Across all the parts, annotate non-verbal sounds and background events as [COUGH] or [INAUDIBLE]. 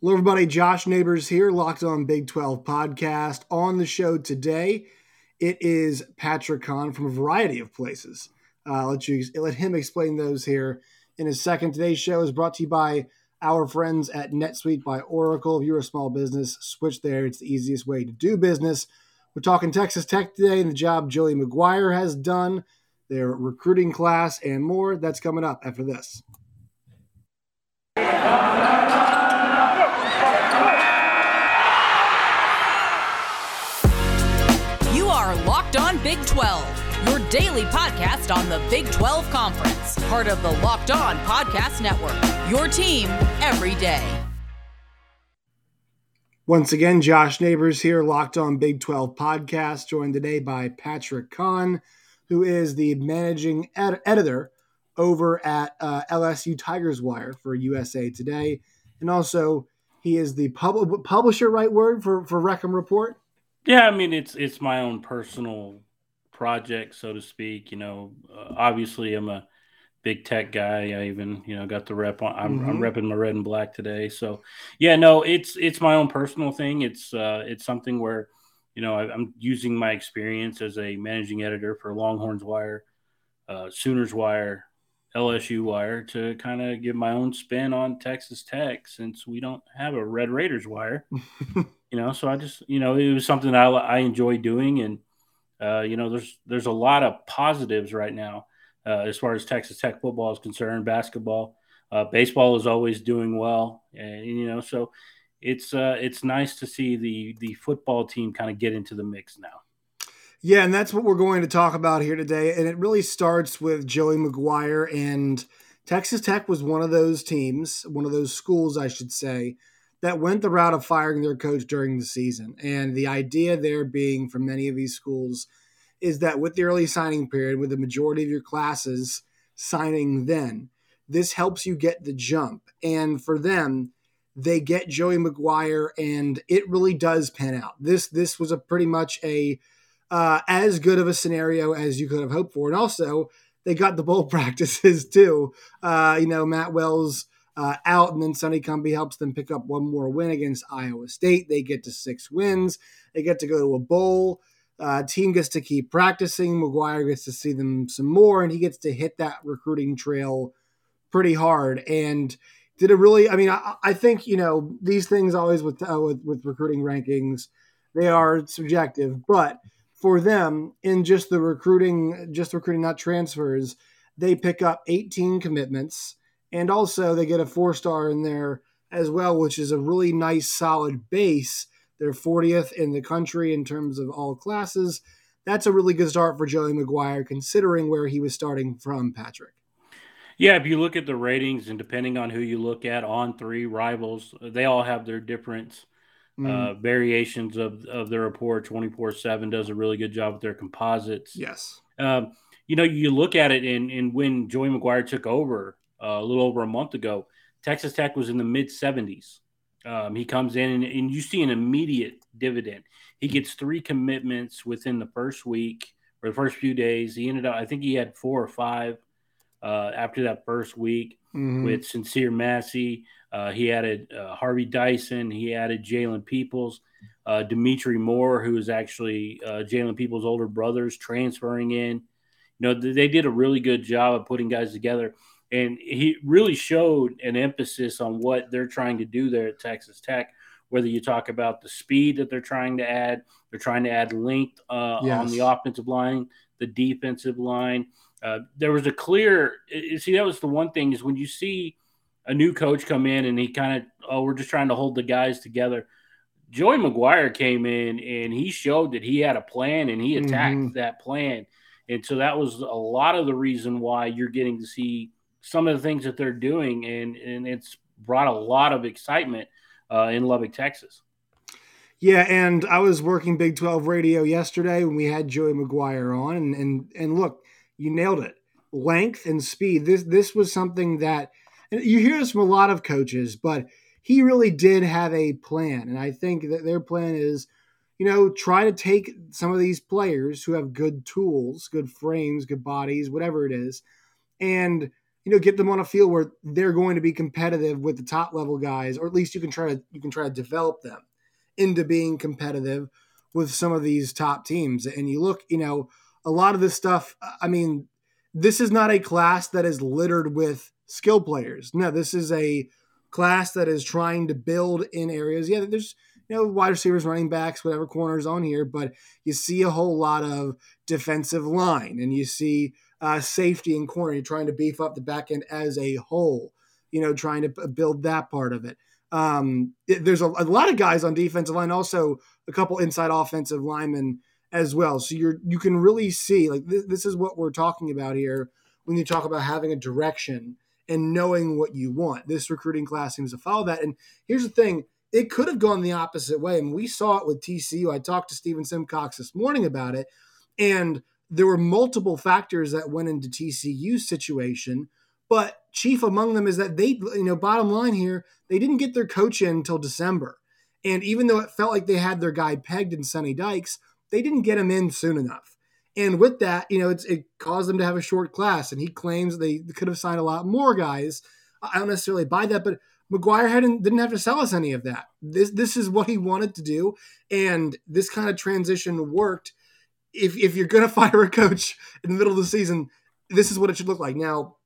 Hello, everybody. Josh Neighbors here, Locked On Big 12 podcast. On the show today, it is Patrick Kahn from a variety of places. Uh, let you let him explain those here in a second. Today's show is brought to you by our friends at NetSuite by Oracle. If you're a small business, switch there. It's the easiest way to do business. We're talking Texas Tech today and the job Joey McGuire has done, their recruiting class, and more. That's coming up after this. On Big 12, your daily podcast on the Big 12 Conference, part of the Locked On Podcast Network. Your team every day. Once again, Josh Neighbors here, Locked On Big 12 podcast, joined today by Patrick Kahn, who is the managing ed- editor over at uh, LSU Tigers Wire for USA Today. And also, he is the pub- publisher, right word, for, for Wreck-'Em Report? Yeah, I mean it's it's my own personal project, so to speak. You know, uh, obviously I'm a big tech guy. I even you know got the rep on. I'm, mm-hmm. I'm repping my red and black today. So yeah, no, it's it's my own personal thing. It's uh, it's something where you know I, am using my experience as a managing editor for Longhorns Wire, uh, Sooners Wire, LSU Wire to kind of give my own spin on Texas Tech since we don't have a Red Raiders Wire. [LAUGHS] you know so i just you know it was something i, I enjoy doing and uh, you know there's there's a lot of positives right now uh, as far as texas tech football is concerned basketball uh, baseball is always doing well and you know so it's uh, it's nice to see the the football team kind of get into the mix now. Yeah and that's what we're going to talk about here today and it really starts with joey mcguire and texas tech was one of those teams one of those schools i should say that went the route of firing their coach during the season. And the idea there being for many of these schools is that with the early signing period, with the majority of your classes signing then, this helps you get the jump. And for them, they get Joey McGuire, and it really does pan out. This this was a pretty much a uh, as good of a scenario as you could have hoped for, and also they got the bowl [LAUGHS] practices too. Uh, you know, Matt Wells uh, out, and then Sonny Cumbie helps them pick up one more win against Iowa State. They get to six wins. They get to go to a bowl. Uh, team gets to keep practicing. McGuire gets to see them some more, and he gets to hit that recruiting trail pretty hard. And did a really, I mean, I, I think you know these things always with, uh, with with recruiting rankings, they are subjective, but for them in just the recruiting, just recruiting, not transfers, they pick up 18 commitments. And also, they get a four star in there as well, which is a really nice, solid base. They're 40th in the country in terms of all classes. That's a really good start for Joey McGuire, considering where he was starting from, Patrick. Yeah, if you look at the ratings, and depending on who you look at, on three rivals, they all have their different mm. uh, variations of, of their report. 24 7 does a really good job with their composites. Yes. Um, you know, you look at it, and, and when Joey McGuire took over, uh, a little over a month ago. Texas Tech was in the mid 70s. Um, he comes in and, and, you see an immediate dividend. He gets three commitments within the first week or the first few days. He ended up, I think he had four or five uh, after that first week mm-hmm. with Sincere Massey. Uh, he added uh, Harvey Dyson. He added Jalen Peoples, uh, Dimitri Moore, who is actually uh, Jalen Peoples' older brothers, transferring in. You know, they did a really good job of putting guys together and he really showed an emphasis on what they're trying to do there at Texas Tech. Whether you talk about the speed that they're trying to add, they're trying to add length uh, yes. on the offensive line, the defensive line. Uh, there was a clear. See, that was the one thing is when you see a new coach come in and he kind of, oh, we're just trying to hold the guys together. Joey McGuire came in and he showed that he had a plan and he attacked mm-hmm. that plan. And so that was a lot of the reason why you're getting to see some of the things that they're doing, and and it's brought a lot of excitement uh, in Lubbock, Texas. Yeah, and I was working Big 12 radio yesterday when we had Joey McGuire on, and and and look, you nailed it. Length and speed. This this was something that you hear this from a lot of coaches, but he really did have a plan, and I think that their plan is, you know, try to take some of these players who have good tools, good frames, good bodies, whatever it is, and you know, get them on a field where they're going to be competitive with the top level guys, or at least you can try to you can try to develop them into being competitive with some of these top teams. And you look, you know, a lot of this stuff. I mean, this is not a class that is littered with skill players. No, this is a class that is trying to build in areas. Yeah, there's you know wide receivers, running backs, whatever corners on here, but you see a whole lot of defensive line, and you see uh, safety and corner. Trying to beef up the back end as a whole. You know, trying to build that part of it. Um, it, there's a, a, lot of guys on defensive line, also a couple inside offensive linemen as well. So you're you can really see like this, this is what we're talking about here when you talk about having a direction and knowing what you want. This recruiting class seems to follow that. And here's the thing it could have gone the opposite way. And we saw it with TCU. I talked to Stephen Simcox this morning about it. And there were multiple factors that went into TCU's situation. But chief among them is that they, you know, bottom line here, they didn't get their coach in until December. And even though it felt like they had their guy pegged in Sonny Dykes, they didn't get him in soon enough. And with that, you know, it caused them to have a short class. And he claims they could have signed a lot more guys. I don't necessarily buy that, but McGuire hadn't didn't have to sell us any of that. This this is what he wanted to do, and this kind of transition worked. If if you're gonna [LAUGHS] fire a coach in the middle of the season, this is what it should look like. Now,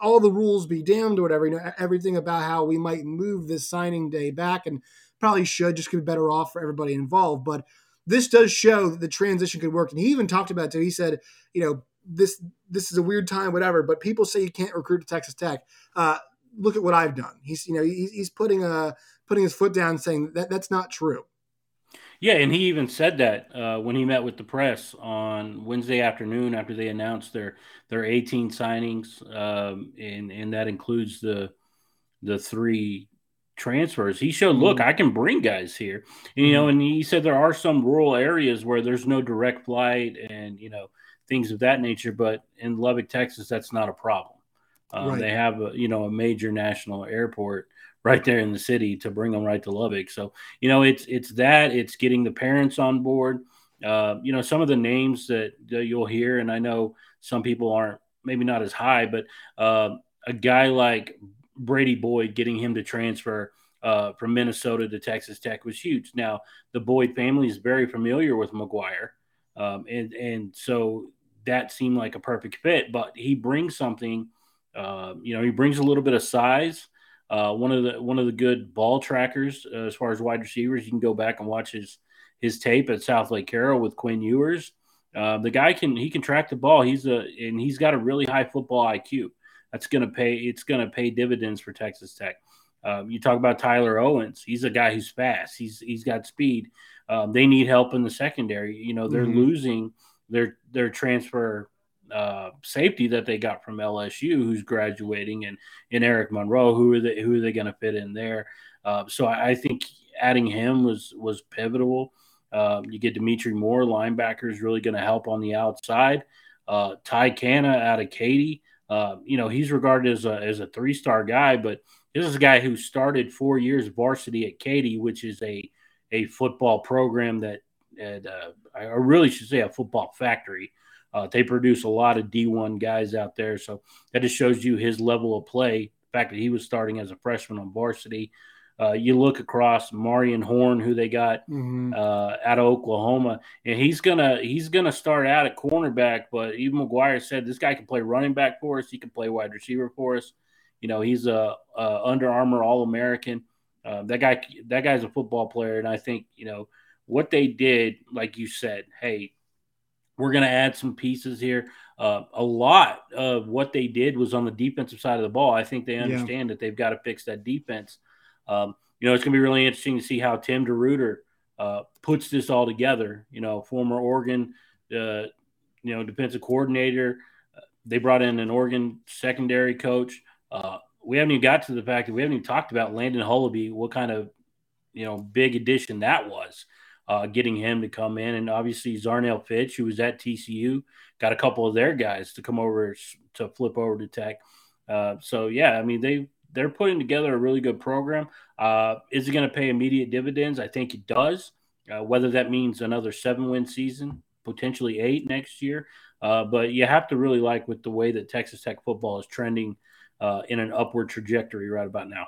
all the rules be damned or whatever, you know, everything about how we might move this signing day back, and probably should just could be better off for everybody involved. But this does show that the transition could work. And he even talked about it too. He said, you know, this this is a weird time, whatever. But people say you can't recruit to Texas Tech. Uh, look at what I've done. He's you know he's, he's putting a putting his foot down, saying that that's not true. Yeah, and he even said that uh, when he met with the press on Wednesday afternoon after they announced their their 18 signings, um, and and that includes the the three transfers. He showed, look, mm-hmm. I can bring guys here. And, you know, mm-hmm. and he said there are some rural areas where there's no direct flight and, you know, things of that nature. But in Lubbock, Texas, that's not a problem. Um, right. They have, a, you know, a major national airport right there in the city to bring them right to Lubbock. So, you know, it's it's that it's getting the parents on board. Uh, you know, some of the names that, that, you'll hear, and I know some people aren't maybe not as high, but uh, a guy like Brady Boyd getting him to transfer uh, from Minnesota to Texas Tech was huge. Now, the Boyd family is very familiar with McGuire, um, and and so that seemed like a perfect fit. But he brings something, uh, you know, he brings a little bit of size. Uh, one of the one of the good ball trackers uh, as far as wide receivers. You can go back and watch his his tape at Southlake Carroll with Quinn Ewers. Uh, the guy can he can track the ball. He's a and he's got a really high football IQ that's going to pay. It's going to pay dividends for Texas Tech. Um, you talk about Tyler Owens. He's a guy who's fast. He's he's got speed. Um, they need help in the secondary. You know they're mm-hmm. losing their their transfer uh, safety that they got from LSU, who's graduating, and in Eric Monroe. Who are they? Who are they going to fit in there? Uh, so I, I, think adding him was was pivotal. Um, you get Dimitri Moore, linebacker, is really going to help on the outside. Uh, Ty Canna out of Katy. Uh, you know, he's regarded as a as a three star guy, but this is a guy who started four years varsity at Katy, which is a a football program that, uh, I really should say a football factory. Uh, they produce a lot of D1 guys out there, so that just shows you his level of play. The fact that he was starting as a freshman on varsity, uh, you look across Marion Horn, who they got mm-hmm. uh, out of Oklahoma, and he's gonna he's gonna start out at cornerback. But even McGuire said this guy can play running back for us. He can play wide receiver for us. You know, he's a, a Under Armour All American. Uh, that guy that guy's a football player, and I think you know what they did. Like you said, hey, we're gonna add some pieces here. Uh, a lot of what they did was on the defensive side of the ball. I think they understand yeah. that they've got to fix that defense. Um, you know, it's going to be really interesting to see how Tim DeRuyter uh, puts this all together. You know, former Oregon, uh, you know, defensive coordinator. Uh, they brought in an Oregon secondary coach. Uh, we haven't even got to the fact that we haven't even talked about Landon Hullaby, what kind of, you know, big addition that was. Uh, getting him to come in, and obviously Zarnell Fitch, who was at TCU, got a couple of their guys to come over to flip over to Tech. Uh, so yeah, I mean they they're putting together a really good program. Uh, is it going to pay immediate dividends? I think it does. Uh, whether that means another seven win season, potentially eight next year. Uh, but you have to really like with the way that Texas Tech football is trending uh, in an upward trajectory right about now.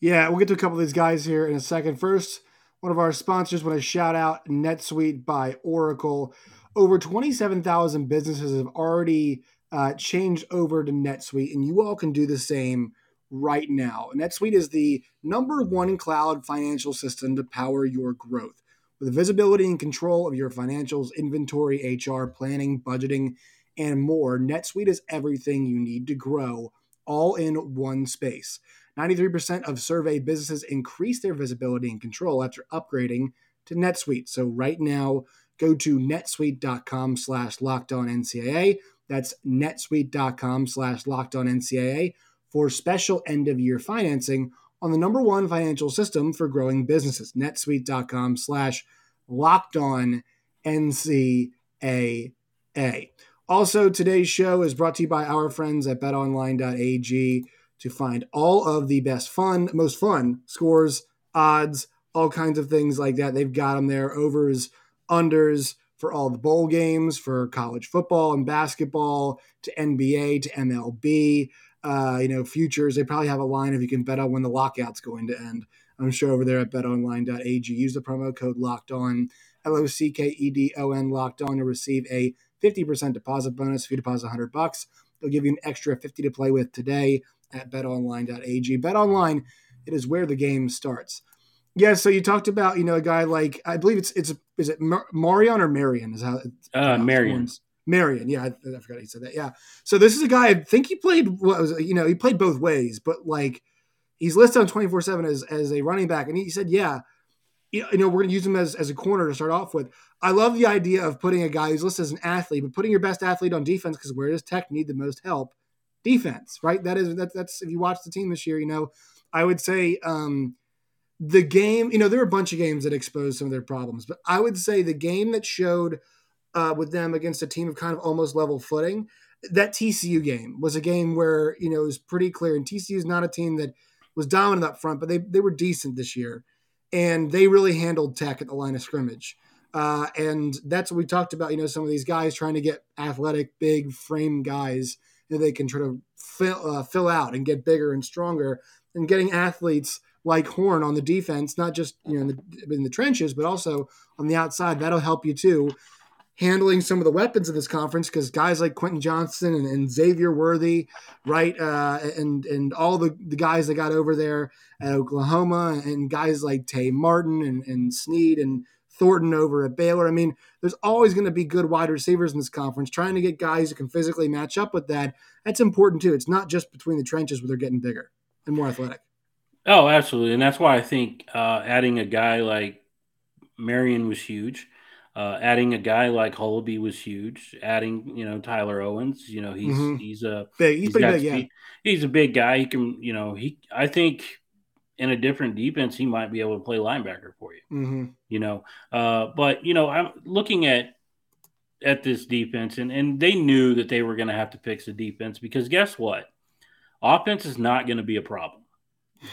Yeah, we'll get to a couple of these guys here in a second. First, one of our sponsors want to shout out NetSuite by Oracle. Over 27,000 businesses have already uh, changed over to NetSuite, and you all can do the same right now. NetSuite is the number one cloud financial system to power your growth. With the visibility and control of your financials, inventory, HR, planning, budgeting, and more, NetSuite is everything you need to grow all in one space. 93% of survey businesses increase their visibility and control after upgrading to NetSuite. So right now, go to netsuite.com slash NCAA. That's netsuite.com slash NCAA for special end of year financing on the number one financial system for growing businesses. netsuite.com slash locked on NCAA. Also, today's show is brought to you by our friends at betonline.ag to find all of the best fun, most fun scores, odds, all kinds of things like that. They've got them there, overs, unders for all the bowl games, for college football and basketball, to NBA, to MLB, uh, you know, futures. They probably have a line if you can bet on when the lockout's going to end. I'm sure over there at betonline.ag. Use the promo code locked on, L O C K E D O N, locked on to receive a 50% deposit bonus if you deposit 100 bucks. They'll give you an extra 50 to play with today at betonline.ag. BetOnline, it is where the game starts. Yeah, so you talked about you know a guy like I believe it's it's is it Marion or Marion is how uh, Marion. Marion yeah I, I, forgot he said that yeah. So this is a guy I think he played what was you know he played both ways but like he's listed on twenty four seven as as a running back and he said yeah you know we're gonna use him as as a corner to start off with. I love the idea of putting a guy who's listed as an athlete but putting your best athlete on defense because where does Tech need the most help defense, right? That is that, that's if you watch the team this year, you know, I would say um, the game. You know, there were a bunch of games that exposed some of their problems, but I would say the game that showed uh, with them against a team of kind of almost level footing. That TCU game was a game where you know it was pretty clear, and TCU is not a team that was dominant up front, but they they were decent this year, and they really handled Tech at the line of scrimmage. Uh, and that's what we talked about. You know, some of these guys trying to get athletic, big frame guys that they can try to fill, uh, fill out and get bigger and stronger. And getting athletes like Horn on the defense, not just you know in the, in the trenches, but also on the outside, that'll help you too. Handling some of the weapons of this conference because guys like Quentin Johnston and, and Xavier Worthy, right, uh, and and all the, the guys that got over there at Oklahoma, and guys like Tay Martin and, and Sneed and Thornton over at Baylor. I mean, there's always going to be good wide receivers in this conference. Trying to get guys who can physically match up with that, that's important too. It's not just between the trenches where they're getting bigger and more athletic. Oh, absolutely. And that's why I think uh, adding a guy like Marion was huge. Uh, adding a guy like Hulaby was huge. Adding, you know, Tyler Owens, you know, he's mm-hmm. he's a big. He's, he's pretty big, yeah. He's a big guy. He can, you know, he. I think in a different defense, he might be able to play linebacker for you. Mm-hmm. You know, uh, but you know, I'm looking at at this defense, and and they knew that they were going to have to fix the defense because guess what? Offense is not going to be a problem.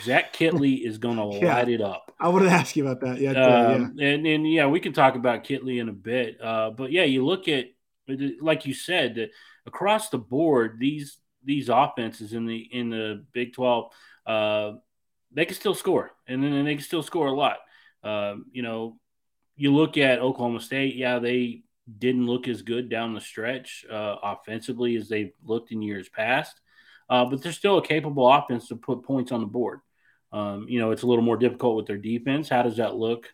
Zach Kittley [LAUGHS] is going to yeah. light it up. I wanted to ask you about that. Yeah, um, yeah. And and yeah, we can talk about Kittley in a bit. Uh, but yeah, you look at like you said that across the board, these these offenses in the in the Big Twelve. Uh, they can still score, and then they can still score a lot. Uh, you know, you look at Oklahoma State, yeah, they didn't look as good down the stretch uh, offensively as they've looked in years past, uh, but they're still a capable offense to put points on the board. Um, you know, it's a little more difficult with their defense. How does that look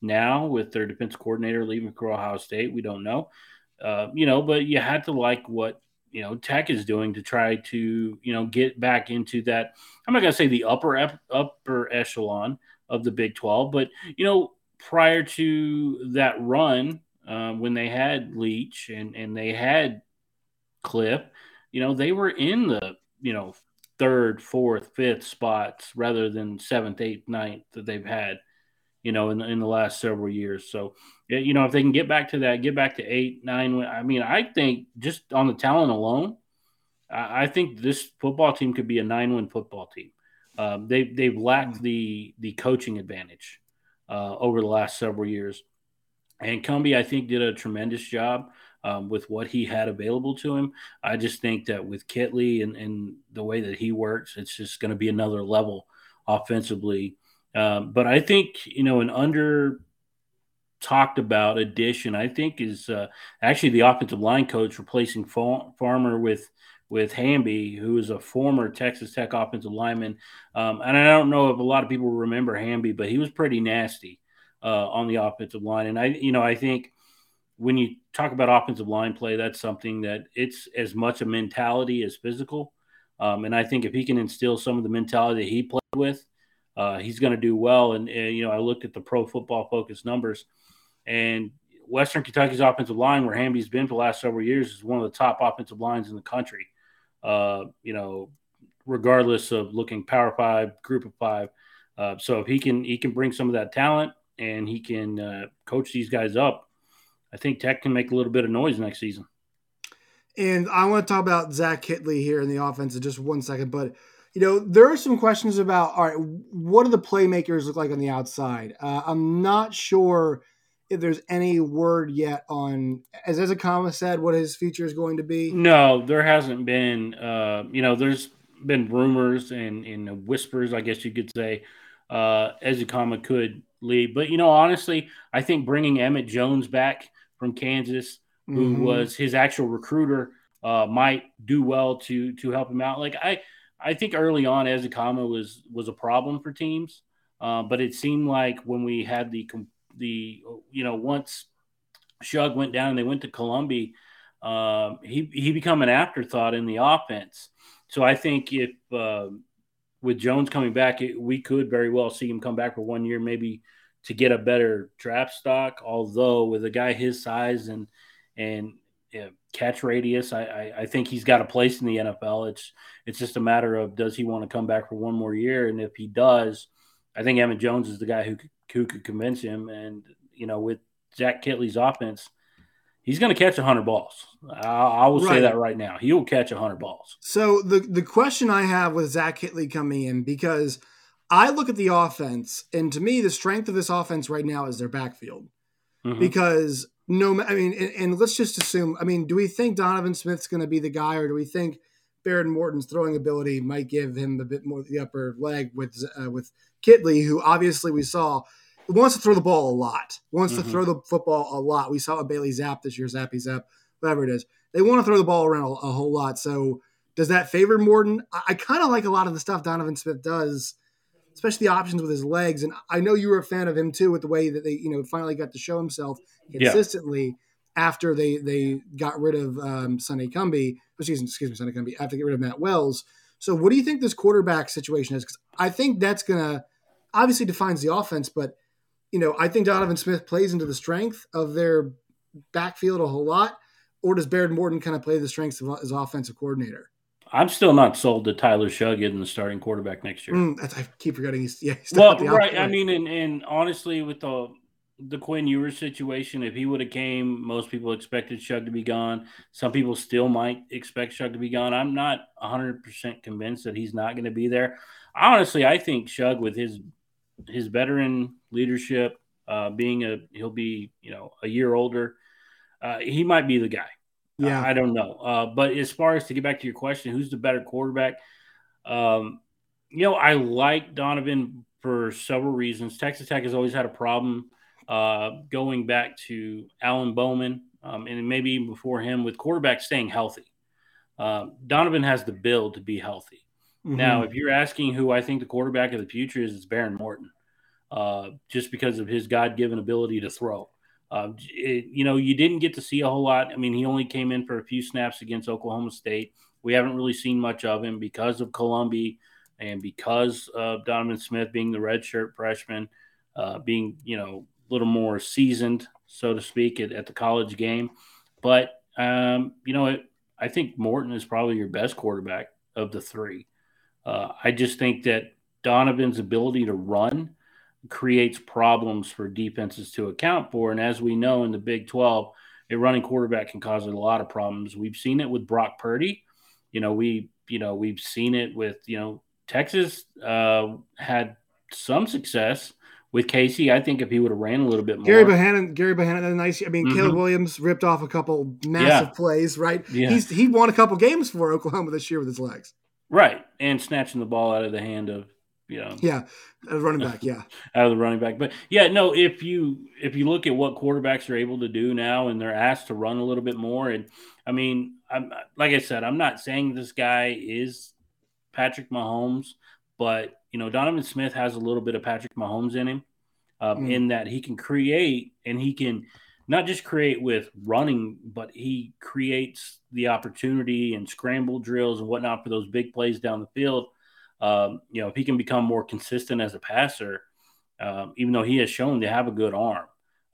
now with their defense coordinator leaving for Ohio State? We don't know. Uh, you know, but you had to like what you know Tech is doing to try to you know get back into that. I'm not going to say the upper upper echelon of the Big 12, but you know prior to that run um, when they had Leach and and they had clip you know they were in the you know third, fourth, fifth spots rather than seventh, eighth, ninth that they've had you know, in the, in the last several years. So, you know, if they can get back to that, get back to eight, nine, I mean, I think just on the talent alone, I, I think this football team could be a nine win football team. Um, they, they've lacked mm. the, the coaching advantage uh, over the last several years. And Cumbie, I think, did a tremendous job um, with what he had available to him. I just think that with Kittley and, and the way that he works, it's just going to be another level offensively. Um, but I think, you know, an under talked about addition, I think, is uh, actually the offensive line coach replacing Farmer with with Hamby, who is a former Texas Tech offensive lineman. Um, and I don't know if a lot of people remember Hamby, but he was pretty nasty uh, on the offensive line. And I, you know, I think when you talk about offensive line play, that's something that it's as much a mentality as physical. Um, and I think if he can instill some of the mentality that he played with, uh, he's going to do well. And, uh, you know, I looked at the pro football focus numbers, and Western Kentucky's offensive line, where Hamby's been for the last several years, is one of the top offensive lines in the country. Uh, you know, regardless of looking Power Five, Group of Five. Uh, so if he can, he can bring some of that talent, and he can uh, coach these guys up. I think Tech can make a little bit of noise next season. And I want to talk about Zach Kittley here in the offense in just one second, but you know there are some questions about all right, what do the playmakers look like on the outside? Uh, I'm not sure if there's any word yet on, as Ezukanma said, what his future is going to be. No, there hasn't been. Uh, you know, there's been rumors and, and whispers, I guess you could say, uh, Ezukanma could leave. But you know, honestly, I think bringing Emmett Jones back from Kansas who mm-hmm. was his actual recruiter, uh, might do well to to help him out. Like I, I think early on, Ezukanma was was a problem for teams, uh, but it seemed like when we had the the you know once Shough went down and they went to Colombi, uh, he he become an afterthought in the offense. So I think if uh, with Jones coming back, it, we could very well see him come back for one year, maybe to get a better draft stock. Although with a guy his size and and catch radius. I, I, I think he's got a place in the NFL. It's it's just a matter of does he want to come back for one more year, and if he does, I think Emmett Jones is the guy who who could convince him. And you know, with Zach Kittley's offense, he's going to catch hundred balls. I, I will right. say that right now. He will catch hundred balls. So the the question I have with Zach Kittley coming in because I look at the offense, and to me, the strength of this offense right now is their backfield. Mm-hmm. Because no, I mean, and, and, let's just assume. I mean, do we think Donovan Smith's going to be the guy, or do we think Behren Morton's throwing ability might give him a bit more the upper leg with uh, with Kittley, who obviously we saw wants to throw the ball a lot, wants mm-hmm. to throw the football a lot. We saw a Bailey Zappe this year, Zappy Zap, whatever it is. They want to throw the ball around a, a whole lot. So does that favor Morton? I, I kind of like a lot of the stuff Donovan Smith does especially the options with his legs. And I know you were a fan of him too, with the way that they, you know, finally got to show himself consistently yeah. after they they got rid of um, Sonny Cumbie. Excuse me, excuse me, Sonny Cumbie. After get rid of Matt Wells. So, what do you think this quarterback situation is? Because I think that's gonna obviously defines the offense, but you know, I think Donovan Smith plays into the strength of their backfield a whole lot. Or does Behren Morton kind of play the strengths of his offensive coordinator? I'm still not sold that Tyler Shough getting the starting quarterback next year. Mm, I keep forgetting he's yeah. He's well, right. I mean, and, and honestly, with the the Quinn Ewers situation, if he would have came, most people expected Shough to be gone. Some people still might expect Shough to be gone. I'm not 100 percent convinced that he's not going to be there. Honestly, I think Shough with his his veteran leadership, uh, being a he'll be you know a year older, uh, he might be the guy. Yeah, I, I don't know. Uh, but as far as to get back to your question, who's the better quarterback? Um, you know, I like Donovan for several reasons. Texas Tech has always had a problem uh, going back to Alan Bowman um, and maybe even before him with quarterbacks staying healthy. Uh, Donovan has the build to be healthy. Mm-hmm. Now, if you're asking who I think the quarterback of the future is, it's Behren Morton, uh, just because of his God given ability to throw. Uh, it, you know, you didn't get to see a whole lot. I mean, he only came in for a few snaps against Oklahoma State. We haven't really seen much of him because of Colombi and because of Donovan Smith being the redshirt freshman, uh, being, you know, a little more seasoned, so to speak, at, at the college game. But, um, you know, it, I think Morton is probably your best quarterback of the three. Uh, I just think that Donovan's ability to run – creates problems for defenses to account for. And as we know in the Big 12, a running quarterback can cause a lot of problems. We've seen it with Brock Purdy. You know, we you know we've seen it with you know Texas uh, had some success with Casey. I think if he would have ran a little bit more, Gerry Bohanon, Gerry Bohanon, a nice. I mean, Mhm. Caleb Williams ripped off a couple massive Yeah. plays, right? Yeah. He's he won a couple games for Oklahoma this year with his legs. right, and snatching the ball out of the hand of Yeah, a running back. Yeah, [LAUGHS] out of the running back. But yeah, no, if you if you look at what quarterbacks are able to do now and they're asked to run a little bit more and I mean, I'm like I said, I'm not saying this guy is Patrick Mahomes, but you know, Donovan Smith has a little bit of Patrick Mahomes in him. Um, Mm. in that he can create and he can not just create with running, but he creates the opportunity and scramble drills and whatnot for those big plays down the field. Um, you know, if he can become more consistent as a passer, um, even though he has shown to have a good arm,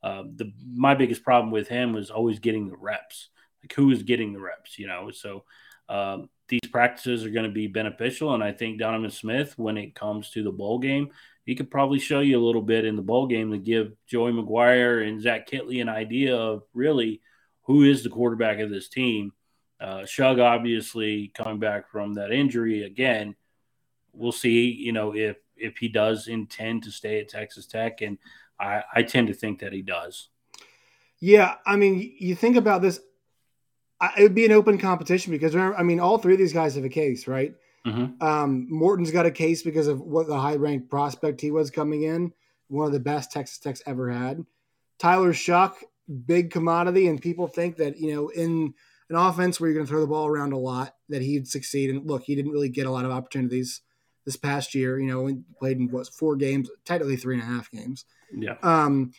uh, the my biggest problem with him was always getting the reps. Like who is getting the reps, you know? So um, these practices are going to be beneficial, and I think Donovan Smith, when it comes to the bowl game, he could probably show you a little bit in the bowl game to give Joey McGuire and Zach Kittley an idea of really who is the quarterback of this team. Uh, Shough obviously coming back from that injury again. We'll see, you know, if if he does intend to stay at Texas Tech, and I, I tend to think that he does. yeah. I mean, you think about this. I, it would be an open competition because remember, I mean, all three of these guys have a case, right? Mhm. Um, Morton's got a case because of what the high ranked prospect he was coming in, one of the best Texas Tech's ever had. Tyler Shough, big commodity, and people think that you know in an offense where you're going to throw the ball around a lot that he'd succeed. And look, he didn't really get a lot of opportunities this past year. You know, played in what four games, technically three and a half games. Yeah. Um,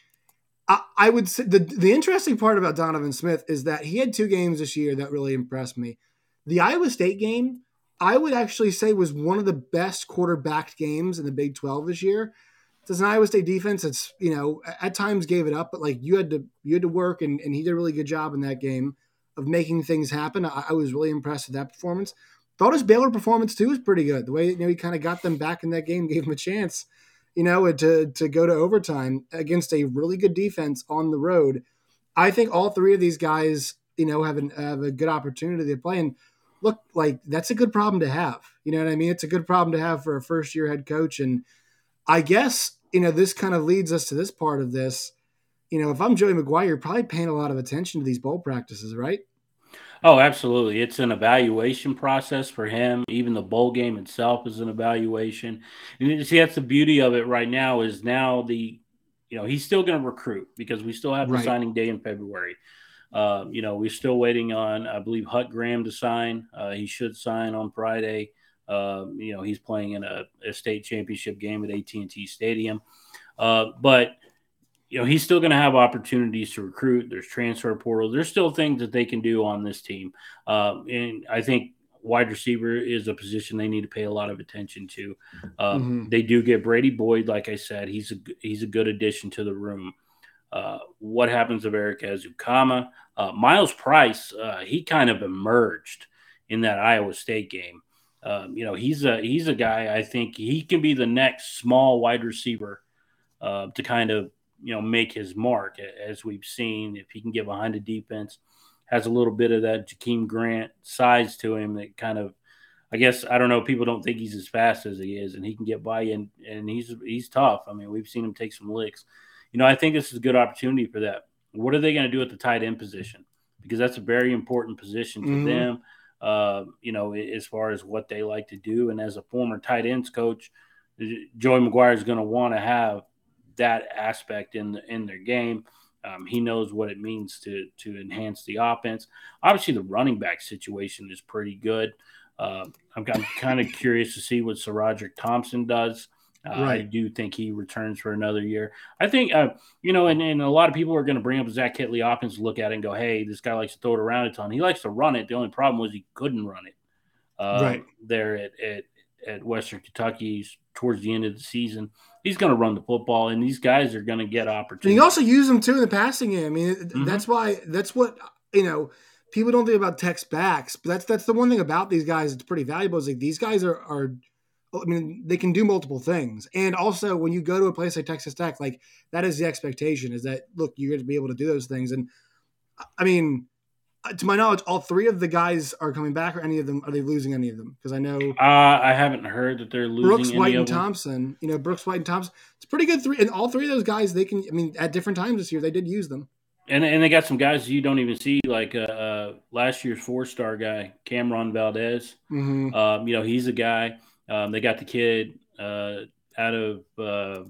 I, I would say the the interesting part about Donovan Smith is that he had two games this year that really impressed me. The Iowa State game, I would actually say was one of the best quarterbacked games in the Big Twelve this year. It's an Iowa State defense that's you know at times gave it up, but like you had to you had to work, and, and he did a really good job in that game of making things happen. I, I was really impressed with that performance. Thought his Baylor performance too was pretty good. The way you know he kind of got them back in that game, [LAUGHS] gave them a chance you know, to to go to overtime against a really good defense on the road. I think all three of these guys, you know, have, an, have a good opportunity to play. And look, like that's a good problem to have. You know what I mean? It's a good problem to have for a first year head coach. And I guess you know this kind of leads us to this part of this. You know, if I'm Joey McGuire, you're probably paying a lot of attention to these bowl practices, right? Oh, absolutely. It's an evaluation process for him. Even the bowl game itself is an evaluation. And you see, that's the beauty of it right now is now the, you know, he's still going to recruit because we still have the Right. signing day in February. Uh, you know, we're still waiting on, I believe, Hut Graham to sign. Uh, he should sign on Friday. Um, you know, he's playing in a, a state championship game at AT&T Stadium. Uh, but you know, he's still going to have opportunities to recruit. There's transfer portal. There's still things that they can do on this team. Um, and I think wide receiver is a position they need to pay a lot of attention to. Um, Mhm. They do get Brady Boyd, like I said. He's a he's a good addition to the room. Uh, what happens of Eric Ezukanma? Uh, Myles Price, uh, he kind of emerged in that Iowa State game. Um, you know, he's a he's a guy. I think he can be the next small wide receiver uh, to kind of you know make his mark as we've seen if he can get behind the defense has a little bit of that Jakeem Grant size to him that kind of I guess I don't know people don't think he's as fast as he is and he can get by and and he's he's tough. I mean we've seen him take some licks. You know I think this is a good opportunity for that. What are they going to do at the tight end position? Because that's a very important position to Mhm. them uh, you know as far as what they like to do. And as a former tight ends coach Joey McGuire is going to want to have that aspect in the, in their game. Um, he knows what it means to to enhance the offense. Obviously, the running back situation is pretty good. Uh, I'm, I'm kind of curious to see what SaRodorick Thompson does. Uh, I do think he returns for another year. I think, uh, you know, and, and a lot of people are going to bring up Zach Kittley offense, look at it and go, hey, this guy likes to throw it around a ton. He likes to run it. The only problem was he couldn't run it uh, Right. there at, at, at Western Kentucky towards the end of the season. He's going to run the football, and these guys are going to get And opportunities. you also use them too in the passing game. I mean, Mhm. that's why that's what you know. People don't think about Tech's backs, but that's that's the one thing about these guys. It's pretty valuable. Is like these guys are are. I mean, they can do multiple things, and also when you go to a place like Texas Tech, like that is the expectation is that look, you're going to be able to do those things. And I mean, to my knowledge, all three of the guys are coming back, or any of them are they losing any of them? Because I know uh, I haven't heard that they're losing Brooks, White, and. Thompson. You know, Brooks, White, and Thompson. It's pretty good three, and all three of those guys they can. I mean, at different times this year, they did use them. And and they got some guys you don't even see, like uh, uh, last year's four star guy Cameron Valdez. Mm-hmm. Um, you know, he's a guy. Um, they got the kid uh, out of uh,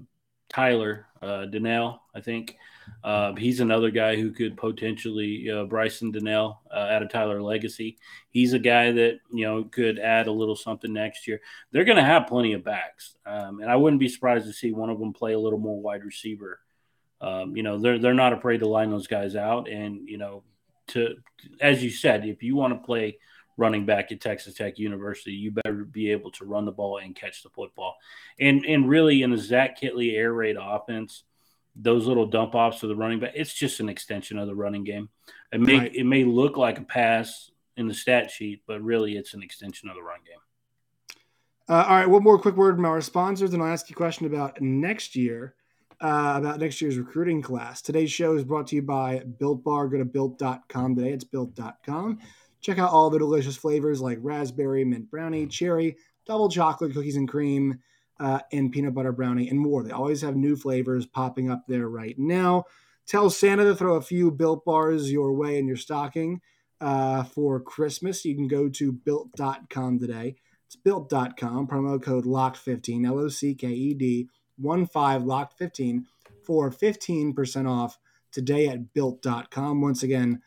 Tyler uh, Donnell, I think. Uh, he's another guy who could potentially uh, Bryson Donnell uh, out of Tyler Legacy. He's a guy that you know could add a little something next year. They're going to have plenty of backs, um, and I wouldn't be surprised to see one of them play a little more wide receiver. Um, you know, they're they're not afraid to line those guys out, and you know, to as you said, if you want to play running back at Texas Tech University, you better be able to run the ball and catch the football. And and really in the Zach Kittley air raid offense, those little dump offs for the running back, it's just an extension of the running game. It may Right. it may look like a pass in the stat sheet, but really it's an extension of the run game. Uh, all right, one more quick word from our sponsors, and I'll ask you a question about next year, uh, about next year's recruiting class. Today's show is brought to you by Built Bar. Go to built.com today. It's built.com. Check out all the delicious flavors like raspberry, mint brownie, cherry, double chocolate, cookies and cream, uh, and peanut butter brownie, and more. They always have new flavors popping up there right now. Tell Santa to throw a few Built Bars your way in your stocking uh, for Christmas. You can go to built.com today. It's built.com, promo code LOCKED15, L O C K E D 1 5 LOCKED15 for 15% off today at built.com. Once again,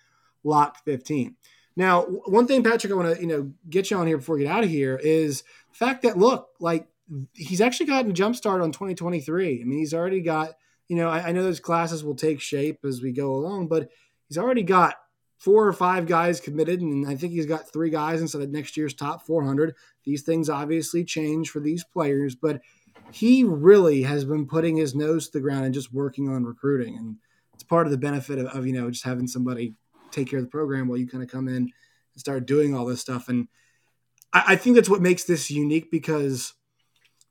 LOCKED15. Now, one thing, Patrick, I want to you know get you on here before we get out of here is the fact that look, like he's actually gotten a jump start on 2023. I mean, he's already got you know I, I know those classes will take shape as we go along, but he's already got four or five guys committed, and I think he's got three guys instead of next year's top 400. These things obviously change for these players, but he really has been putting his nose to the ground and just working on recruiting, and it's part of the benefit of, of you know just having somebody take care of the program while you kind of come in and start doing all this stuff. And I, I think that's what makes this unique because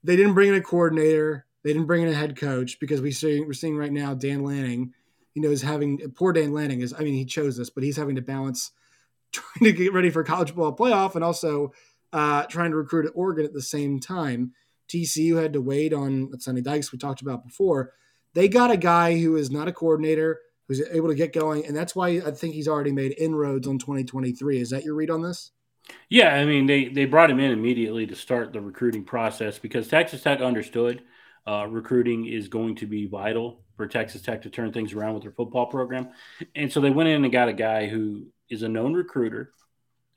they didn't bring in a coordinator, they didn't bring in a head coach because we see we're seeing right now Dan Lanning, you know, is having poor Dan Lanning is I mean he chose this, but he's having to balance [LAUGHS] trying to get ready for college ball playoff and also uh, trying to recruit at Oregon at the same time. TCU had to wait on Sonny Dykes we talked about before. They got a guy who is not a coordinator who's able to get going, and that's why I think he's already made inroads on 2023. Is that your read on this? Yeah, I mean they they brought him in immediately to start the recruiting process because Texas Tech understood uh, recruiting is going to be vital for Texas Tech to turn things around with their football program, and so they went in and got a guy who is a known recruiter,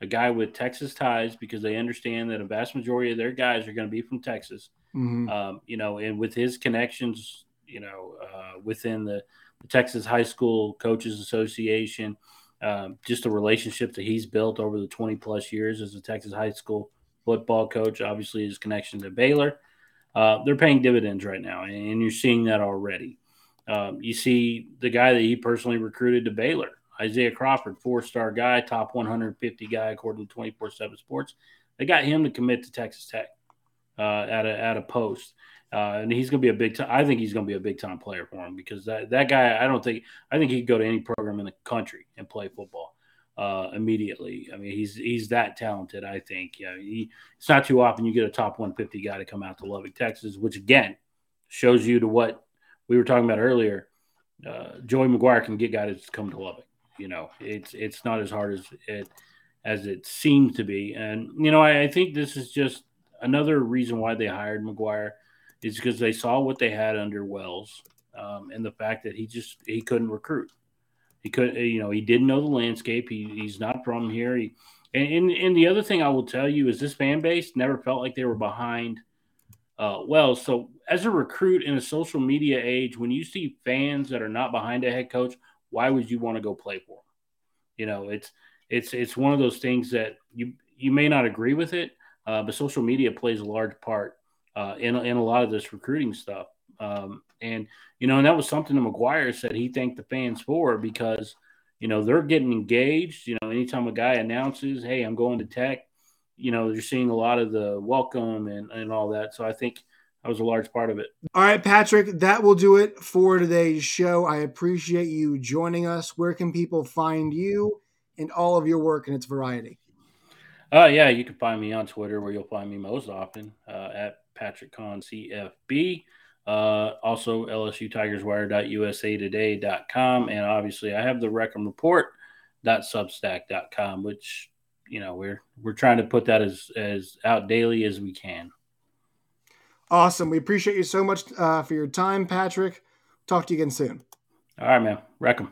a guy with Texas ties because they understand that a vast majority of their guys are going to be from Texas. Mm-hmm. Um, you know, and with his connections, you know, uh, within the, the Texas High School Coaches Association, um, just the relationship that he's built over the 20 plus years as a Texas high school football coach, obviously his connection to Baylor, uh, they're paying dividends right now, and you're seeing that already. Um, you see the guy that he personally recruited to Baylor, Isaiah Crawford, four star guy, top 150 guy according to 24 7 Sports. They got him to commit to Texas Tech uh, at, a, at a post. Uh, and he's going to be a big time. I think he's going to be a big time player for him because that, that guy, I don't think, I think he could go to any program in the country and play football uh, immediately. I mean, he's he's that talented. I think. Yeah, he, it's not too often you get a top 150 guy to come out to Lubbock, Texas, which again shows you to what we were talking about earlier. Uh, Joey McGuire can get guys to come to Lubbock. You know, it's it's not as hard as it as it seems to be, and you know, I, I think this is just another reason why they hired McGuire is because they saw what they had under Wells um, and the fact that he just he couldn't recruit. He could, you know, he didn't know the landscape. He, he's not from here. He, and, and and the other thing I will tell you is this fan base never felt like they were behind uh, Wells. So as a recruit in a social media age, when you see fans that are not behind a head coach, why would you want to go play for them? You know, it's it's it's one of those things that you you may not agree with it, uh, but social media plays a large part uh, in in a lot of this recruiting stuff. Um, and you know, and that was something that McGuire said he thanked the fans for because you know they're getting engaged. You know, anytime a guy announces, "Hey, I'm going to Tech," you know, you're seeing a lot of the welcome and and all that. So I think that was a large part of it. All right, Patrick, that will do it for today's show. I appreciate you joining us. Where can people find you and all of your work and its variety. Uh, yeah, you can find me on Twitter where you'll find me most often uh, at Patrick Kahn CFB. Uh, also, LSU Tigerswire.usa today.com. And obviously, I have the Wreck-'Em Report.substack.com, which, you know, we're we're trying to put that as, as out daily as we can. Awesome. We appreciate you so much uh, for your time, Patrick. Talk to you again soon. All right, man. Reckham.